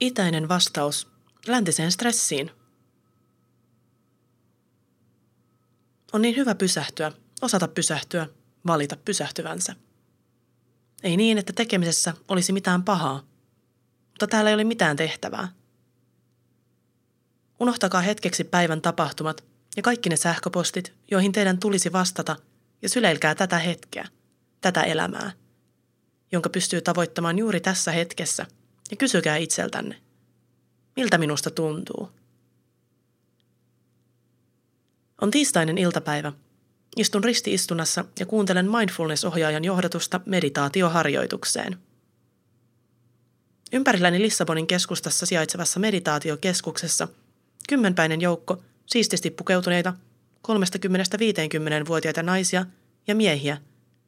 Itäinen vastaus läntiseen stressiin. On niin hyvä pysähtyä, osata pysähtyä, valita pysähtyvänsä. Ei niin, että tekemisessä olisi mitään pahaa, mutta täällä ei ole mitään tehtävää. Unohtakaa hetkeksi päivän tapahtumat ja kaikki ne sähköpostit, joihin teidän tulisi vastata, ja syleilkää tätä hetkeä, tätä elämää, jonka pystyy tavoittamaan juuri tässä hetkessä, ja kysykää itseltänne, miltä minusta tuntuu. On tiistainen iltapäivä. Istun ristiistunnassa ja kuuntelen mindfulness-ohjaajan johdatusta meditaatioharjoitukseen. Ympärilläni Lissabonin keskustassa sijaitsevassa meditaatiokeskuksessa kymmenpäinen joukko siististi pukeutuneita 30-50-vuotiaita naisia ja miehiä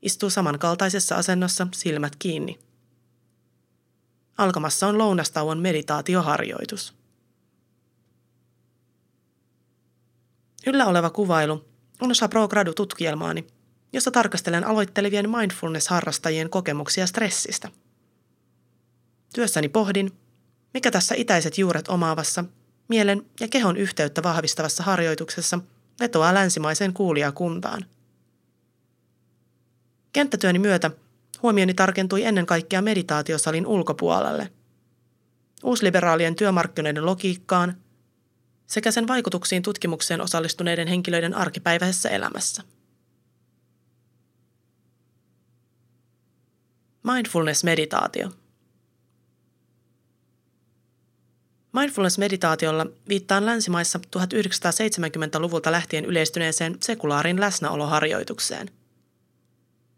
istuu samankaltaisessa asennossa silmät kiinni. Alkamassa on lounastauon meditaatioharjoitus. Yllä oleva kuvailu on osa Pro Gradu-tutkielmaani, jossa tarkastelen aloittelevien mindfulness-harrastajien kokemuksia stressistä. Työssäni pohdin, mikä tässä itäiset juuret omaavassa, mielen ja kehon yhteyttä vahvistavassa harjoituksessa vetoaa länsimaiseen kuulijakuntaan. Kenttätyöni myötä huomioni tarkentui ennen kaikkea meditaatiosalin ulkopuolelle. Uusliberaalien työmarkkinoiden logiikkaan – sekä sen vaikutuksiin tutkimukseen osallistuneiden henkilöiden arkipäiväisessä elämässä. Mindfulness-meditaatio. Mindfulness-meditaatiolla viittaan länsimaissa 1970-luvulta lähtien yleistyneeseen sekulaarin läsnäoloharjoitukseen.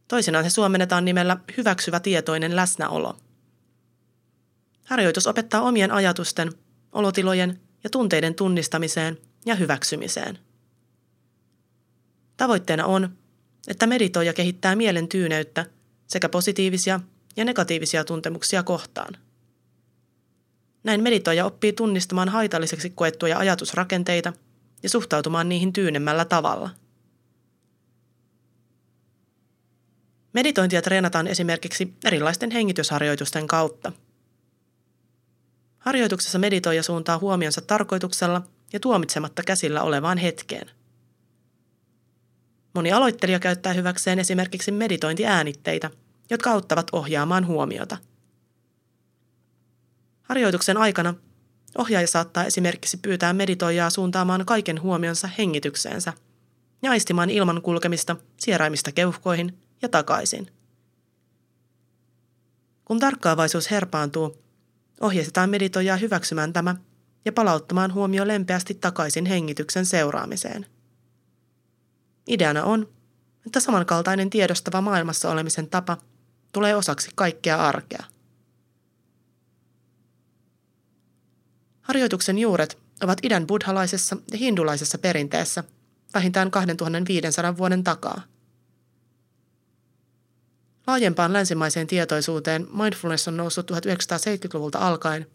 Toisinaan se suomennetaan nimellä hyväksyvä tietoinen läsnäolo. Harjoitus opettaa omien ajatusten, olotilojen ja tunteiden tunnistamiseen ja hyväksymiseen. Tavoitteena on, että meditoija kehittää mielen tyyneyttä sekä positiivisia ja negatiivisia tuntemuksia kohtaan. Näin meditoija oppii tunnistamaan haitalliseksi koettuja ajatusrakenteita ja suhtautumaan niihin tyynemmällä tavalla. Meditointia treenataan esimerkiksi erilaisten hengitysharjoitusten kautta – Harjoituksessa meditoija suuntaa huomionsa tarkoituksella ja tuomitsematta käsillä olevaan hetkeen. Moni aloittelija käyttää hyväkseen esimerkiksi meditointiäänitteitä, jotka auttavat ohjaamaan huomiota. Harjoituksen aikana ohjaaja saattaa esimerkiksi pyytää meditoijaa suuntaamaan kaiken huomionsa hengitykseensä ja aistimaan ilman kulkemista sieraimista keuhkoihin ja takaisin. Kun tarkkaavaisuus herpaantuu, Ohjeistetaan meditoijaa hyväksymään tämä ja palauttamaan huomio lempeästi takaisin hengityksen seuraamiseen. Ideana on, että samankaltainen tiedostava maailmassa olemisen tapa tulee osaksi kaikkea arkea. Harjoituksen juuret ovat idän buddhalaisessa ja hindulaisessa perinteessä vähintään 2500 vuoden takaa – Laajempaan länsimaiseen tietoisuuteen mindfulness on noussut 1970-luvulta alkaen,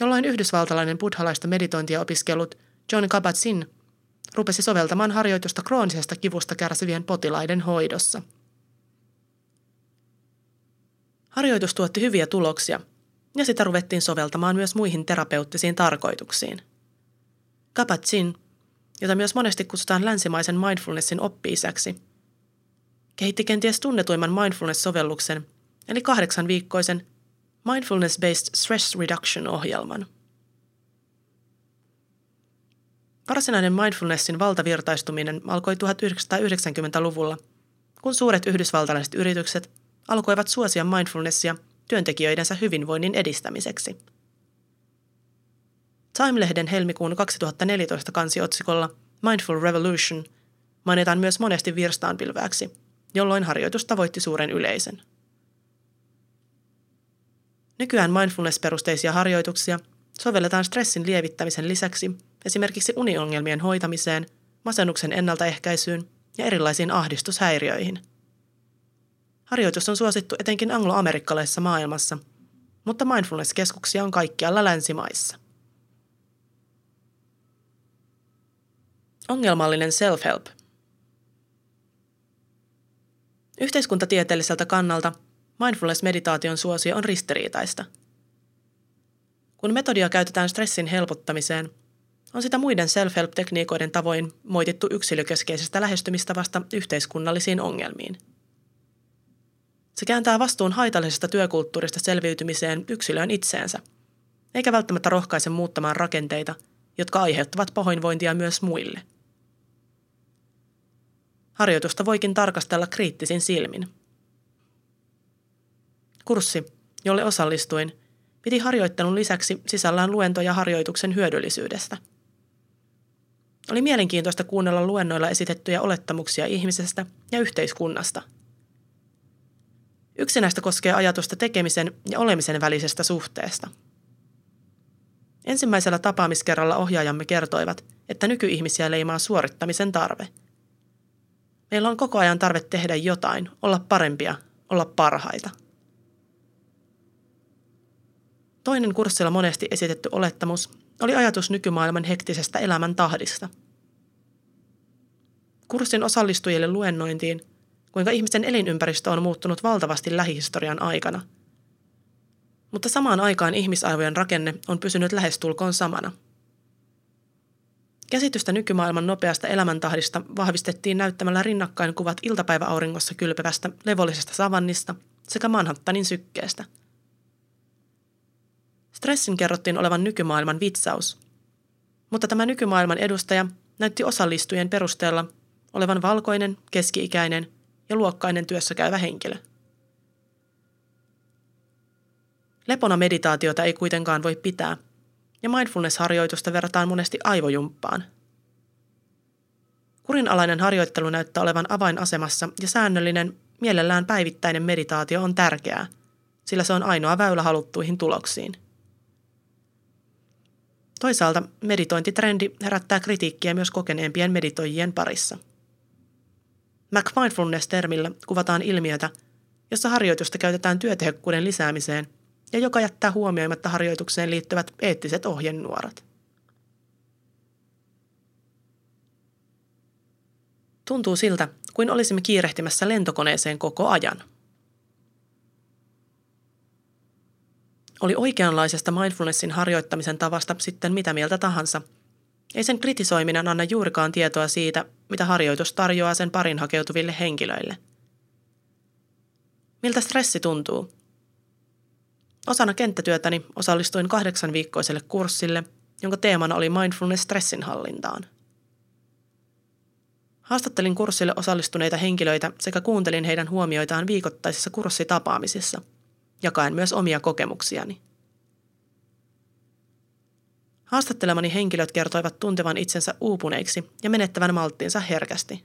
jolloin yhdysvaltalainen buddhalaista meditointia opiskellut John Kabat-Zinn rupesi soveltamaan harjoitusta kroonisesta kivusta kärsivien potilaiden hoidossa. Harjoitus tuotti hyviä tuloksia, ja sitä ruvettiin soveltamaan myös muihin terapeuttisiin tarkoituksiin. Kabat-Zinn, jota myös monesti kutsutaan länsimaisen mindfulnessin oppi-isäksi – kehitti kenties tunnetuimman mindfulness-sovelluksen, eli kahdeksan viikkoisen Mindfulness-Based Stress Reduction-ohjelman. Varsinainen mindfulnessin valtavirtaistuminen alkoi 1990-luvulla, kun suuret yhdysvaltalaiset yritykset alkoivat suosia mindfulnessia työntekijöidensä hyvinvoinnin edistämiseksi. Time-lehden helmikuun 2014 kansiotsikolla Mindful Revolution mainitaan myös monesti virstaanpilväksi – jolloin harjoitus tavoitti suuren yleisön. Nykyään mindfulness-perusteisia harjoituksia sovelletaan stressin lievittämisen lisäksi esimerkiksi uniongelmien hoitamiseen, masennuksen ennaltaehkäisyyn ja erilaisiin ahdistushäiriöihin. Harjoitus on suosittu etenkin angloamerikkalaisessa maailmassa, mutta mindfulness-keskuksia on kaikkialla länsimaissa. Ongelmallinen self-help – Yhteiskuntatieteelliseltä kannalta mindfulness-meditaation suosio on ristiriitaista. Kun metodia käytetään stressin helpottamiseen, on sitä muiden self-help-tekniikoiden tavoin moitittu yksilökeskeisestä lähestymistavasta yhteiskunnallisiin ongelmiin. Se kääntää vastuun haitallisesta työkulttuurista selviytymiseen yksilöön itseensä, eikä välttämättä rohkaise muuttamaan rakenteita, jotka aiheuttavat pahoinvointia myös muille. Harjoitusta voikin tarkastella kriittisin silmin. Kurssi, jolle osallistuin, piti harjoittelun lisäksi sisällään luentoja harjoituksen hyödyllisyydestä. Oli mielenkiintoista kuunnella luennoilla esitettyjä olettamuksia ihmisestä ja yhteiskunnasta. Yksi näistä koskee ajatusta tekemisen ja olemisen välisestä suhteesta. Ensimmäisellä tapaamiskerralla ohjaajamme kertoivat, että nykyihmisiä leimaa suorittamisen tarve. Meillä on koko ajan tarve tehdä jotain, olla parempia, olla parhaita – Toinen kurssilla monesti esitetty olettamus oli ajatus nykymaailman hektisestä elämän tahdista. Kurssin osallistujille luennointiin, kuinka ihmisten elinympäristö on muuttunut valtavasti lähihistorian aikana. Mutta samaan aikaan ihmisaivojen rakenne on pysynyt lähestulkoon samana. Käsitystä nykymaailman nopeasta elämäntahdista vahvistettiin näyttämällä rinnakkain kuvat iltapäiväauringossa kylpevästä levollisesta savannista sekä Manhattanin sykkeestä – Stressin kerrottiin olevan nykymaailman vitsaus. Mutta tämä nykymaailman edustaja näytti osallistujien perusteella olevan valkoinen, keski-ikäinen ja luokkainen työssä käyvä henkilö. Lepona meditaatiota ei kuitenkaan voi pitää, ja mindfulness-harjoitusta verrataan monesti aivojumppaan. Kurinalainen harjoittelu näyttää olevan avainasemassa ja säännöllinen, mielellään päivittäinen meditaatio on tärkeää, sillä se on ainoa väylä haluttuihin tuloksiin. Toisaalta meditointitrendi herättää kritiikkiä myös kokeneempien meditoijien parissa. McMindfulness-termillä kuvataan ilmiötä, jossa harjoitusta käytetään työtehokkuuden lisäämiseen ja joka jättää huomioimatta harjoitukseen liittyvät eettiset ohjenuorat. Tuntuu siltä, kuin olisimme kiirehtimässä lentokoneeseen koko ajan – Oli oikeanlaisesta mindfulnessin harjoittamisen tavasta sitten mitä mieltä tahansa. Ei sen kritisoiminen anna juurikaan tietoa siitä, mitä harjoitus tarjoaa sen parin hakeutuville henkilöille. Miltä stressi tuntuu? Osana kenttätyötäni osallistuin kahdeksan viikkoiselle kurssille, jonka teemana oli mindfulness stressin hallintaan. Haastattelin kurssille osallistuneita henkilöitä sekä kuuntelin heidän huomioitaan viikoittaisissa kurssitapaamisissa – jakaen myös omia kokemuksiani. Haastattelemani henkilöt kertoivat tuntevan itsensä uupuneiksi ja menettävän malttiinsa herkästi.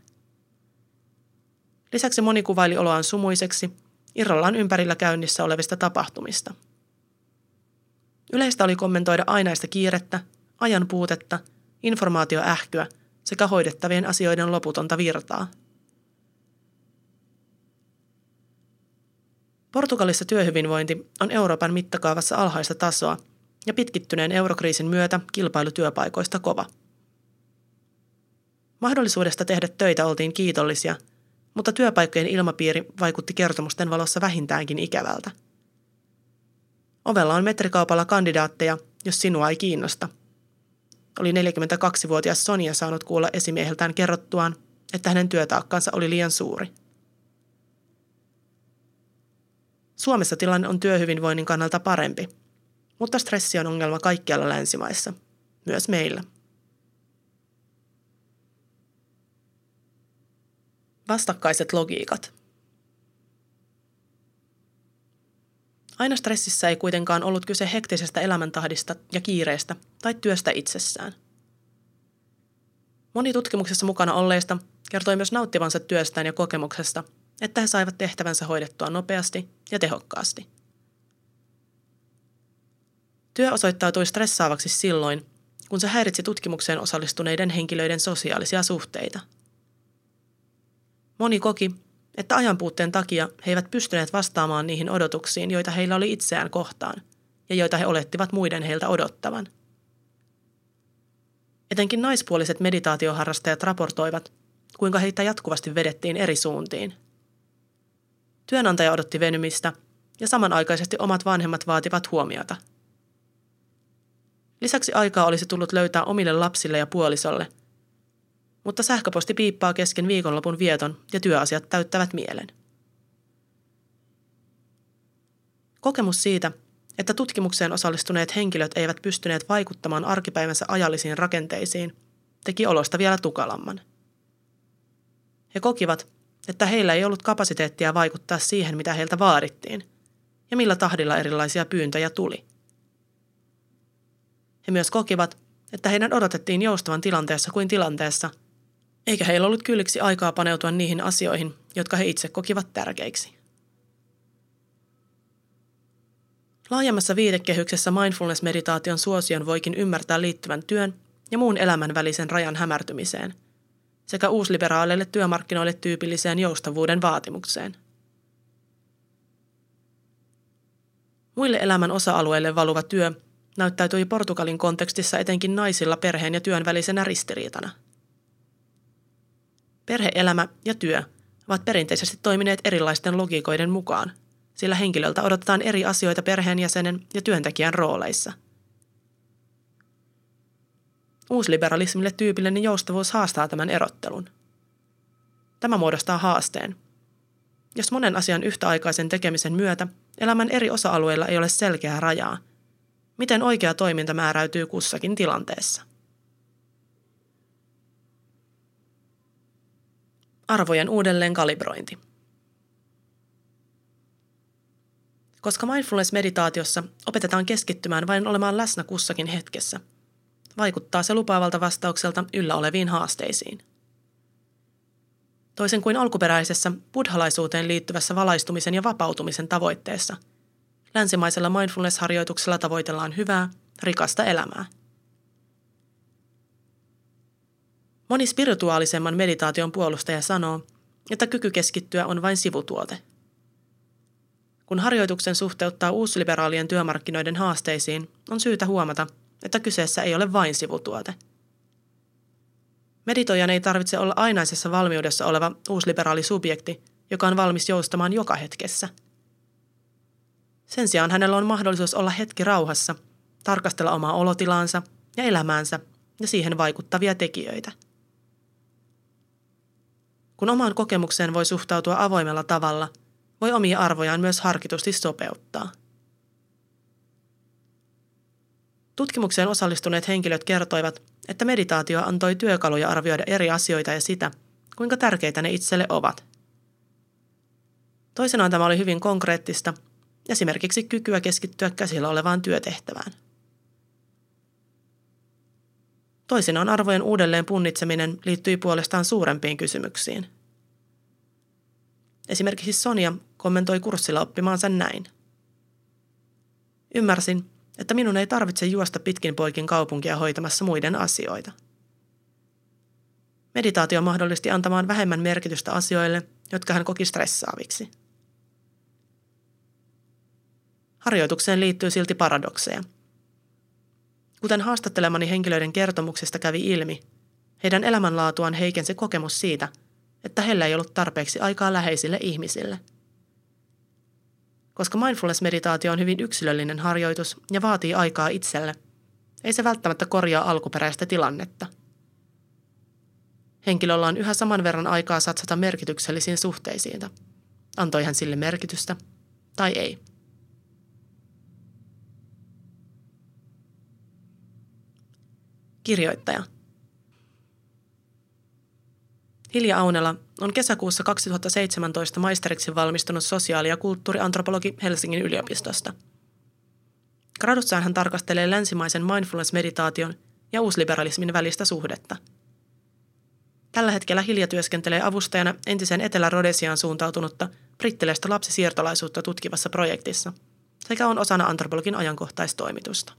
Lisäksi moni kuvaili oloaan sumuiseksi, irrallaan ympärillä käynnissä olevista tapahtumista. Yleistä oli kommentoida ainaista kiirettä, ajan puutetta, informaatioähkyä sekä hoidettavien asioiden loputonta virtaa – Portugalissa työhyvinvointi on Euroopan mittakaavassa alhaista tasoa ja pitkittyneen eurokriisin myötä kilpailu työpaikoista kova. Mahdollisuudesta tehdä töitä oltiin kiitollisia, mutta työpaikkojen ilmapiiri vaikutti kertomusten valossa vähintäänkin ikävältä. Ovella on metrikaupalla kandidaatteja, jos sinua ei kiinnosta. Oli 42-vuotias Sonia saanut kuulla esimieheltään kerrottuaan, että hänen työtaakkansa oli liian suuri – Suomessa tilanne on työhyvinvoinnin kannalta parempi, mutta stressi on ongelma kaikkialla länsimaissa, myös meillä. Vastakkaiset logiikat. Aina stressissä ei kuitenkaan ollut kyse hektisestä elämäntahdista ja kiireestä tai työstä itsessään. Moni tutkimuksessa mukana olleista kertoi myös nauttivansa työstään ja kokemuksesta – että he saivat tehtävänsä hoidettua nopeasti ja tehokkaasti. Työ osoittautui stressaavaksi silloin, kun se häiritsi tutkimukseen osallistuneiden henkilöiden sosiaalisia suhteita. Moni koki, että ajanpuutteen takia he eivät pystyneet vastaamaan niihin odotuksiin, joita heillä oli itseään kohtaan ja joita he olettivat muiden heiltä odottavan. Etenkin naispuoliset meditaatioharrastajat raportoivat, kuinka heitä jatkuvasti vedettiin eri suuntiin – Työnantaja odotti venymistä ja samanaikaisesti omat vanhemmat vaativat huomiota. Lisäksi aikaa olisi tullut löytää omille lapsille ja puolisolle. Mutta sähköposti piippaa kesken viikonlopun vieton ja työasiat täyttävät mielen. Kokemus siitä, että tutkimukseen osallistuneet henkilöt eivät pystyneet vaikuttamaan arkipäivänsä ajallisiin rakenteisiin, teki olosta vielä tukalamman. He kokivat, että heillä ei ollut kapasiteettia vaikuttaa siihen, mitä heiltä vaadittiin, ja millä tahdilla erilaisia pyyntöjä tuli. He myös kokivat, että heidän odotettiin joustavan tilanteessa kuin tilanteessa, eikä heillä ollut kylliksi aikaa paneutua niihin asioihin, jotka he itse kokivat tärkeiksi. Laajemmassa viitekehyksessä mindfulness-meditaation suosion voikin ymmärtää liittyvän työn ja muun elämän välisen rajan hämärtymiseen sekä uusliberaaleille työmarkkinoille tyypilliseen joustavuuden vaatimukseen. Muille elämän osa-alueille valuva työ näyttäytyi Portugalin kontekstissa etenkin naisilla perheen ja työn välisenä ristiriitana. Perheelämä ja työ ovat perinteisesti toimineet erilaisten logiikoiden mukaan – sillä henkilöltä odotetaan eri asioita perheenjäsenen ja työntekijän rooleissa. Uusliberalismille tyypillinen joustavuus haastaa tämän erottelun. Tämä muodostaa haasteen. Jos monen asian yhtäaikaisen tekemisen myötä elämän eri osa-alueilla ei ole selkeää rajaa, miten oikea toiminta määräytyy kussakin tilanteessa? Arvojen uudelleen kalibrointi. koska mindfulness-meditaatiossa opetetaan keskittymään vain olemaan läsnä kussakin hetkessä. Vaikuttaa se lupaavalta vastaukselta yllä oleviin haasteisiin. Toisin kuin alkuperäisessä buddhalaisuuteen liittyvässä valaistumisen ja vapautumisen tavoitteessa, länsimaisella mindfulness-harjoituksella tavoitellaan hyvää, rikasta elämää. Moni spirituaalisemman meditaation puolustaja sanoo, että kyky keskittyä on vain sivutuote – kun harjoituksen suhteuttaa uusliberaalien työmarkkinoiden haasteisiin, on syytä huomata, että kyseessä ei ole vain sivutuote. Meditoijan ei tarvitse olla ainaisessa valmiudessa oleva uusliberaali subjekti, joka on valmis joustamaan joka hetkessä. Sen sijaan hänellä on mahdollisuus olla hetki rauhassa, tarkastella omaa olotilaansa ja elämäänsä ja siihen vaikuttavia tekijöitä. Kun omaan kokemukseen voi suhtautua avoimella tavalla – voi omia arvojaan myös harkitusti sopeuttaa. Tutkimukseen osallistuneet henkilöt kertoivat, että meditaatio antoi työkaluja arvioida eri asioita ja sitä, kuinka tärkeitä ne itselle ovat. Toisenaan tämä oli hyvin konkreettista, esimerkiksi kykyä keskittyä käsillä olevaan työtehtävään. Toisinaan arvojen uudelleen punnitseminen liittyi puolestaan suurempiin kysymyksiin – Esimerkiksi Sonia kommentoi kurssilla oppimaansa näin. Ymmärsin, että minun ei tarvitse juosta pitkin poikin kaupunkia hoitamassa muiden asioita. Meditaatio mahdollisti antamaan vähemmän merkitystä asioille, jotka hän koki stressaaviksi. Harjoitukseen liittyy silti paradokseja. Kuten haastattelemani henkilöiden kertomuksesta kävi ilmi, heidän elämänlaatuaan heikensi kokemus siitä – että heillä ei ollut tarpeeksi aikaa läheisille ihmisille. Koska mindfulness-meditaatio on hyvin yksilöllinen harjoitus ja vaatii aikaa itselle, ei se välttämättä korjaa alkuperäistä tilannetta. Henkilöllä on yhä saman verran aikaa satsata merkityksellisiin suhteisiin. Antoi hän sille merkitystä tai ei. Kirjoittaja – Hilja Aunela on kesäkuussa 2017 maisteriksi valmistunut sosiaali- ja kulttuuriantropologi Helsingin yliopistosta. Gradussaan hän tarkastelee länsimaisen mindfulness-meditaation ja uusliberalismin välistä suhdetta. Tällä hetkellä Hilja työskentelee avustajana entisen Etelä-Rodesiaan suuntautunutta brittiläistä lapsisiirtolaisuutta tutkivassa projektissa sekä on osana antropologin ajankohtaistoimitusta.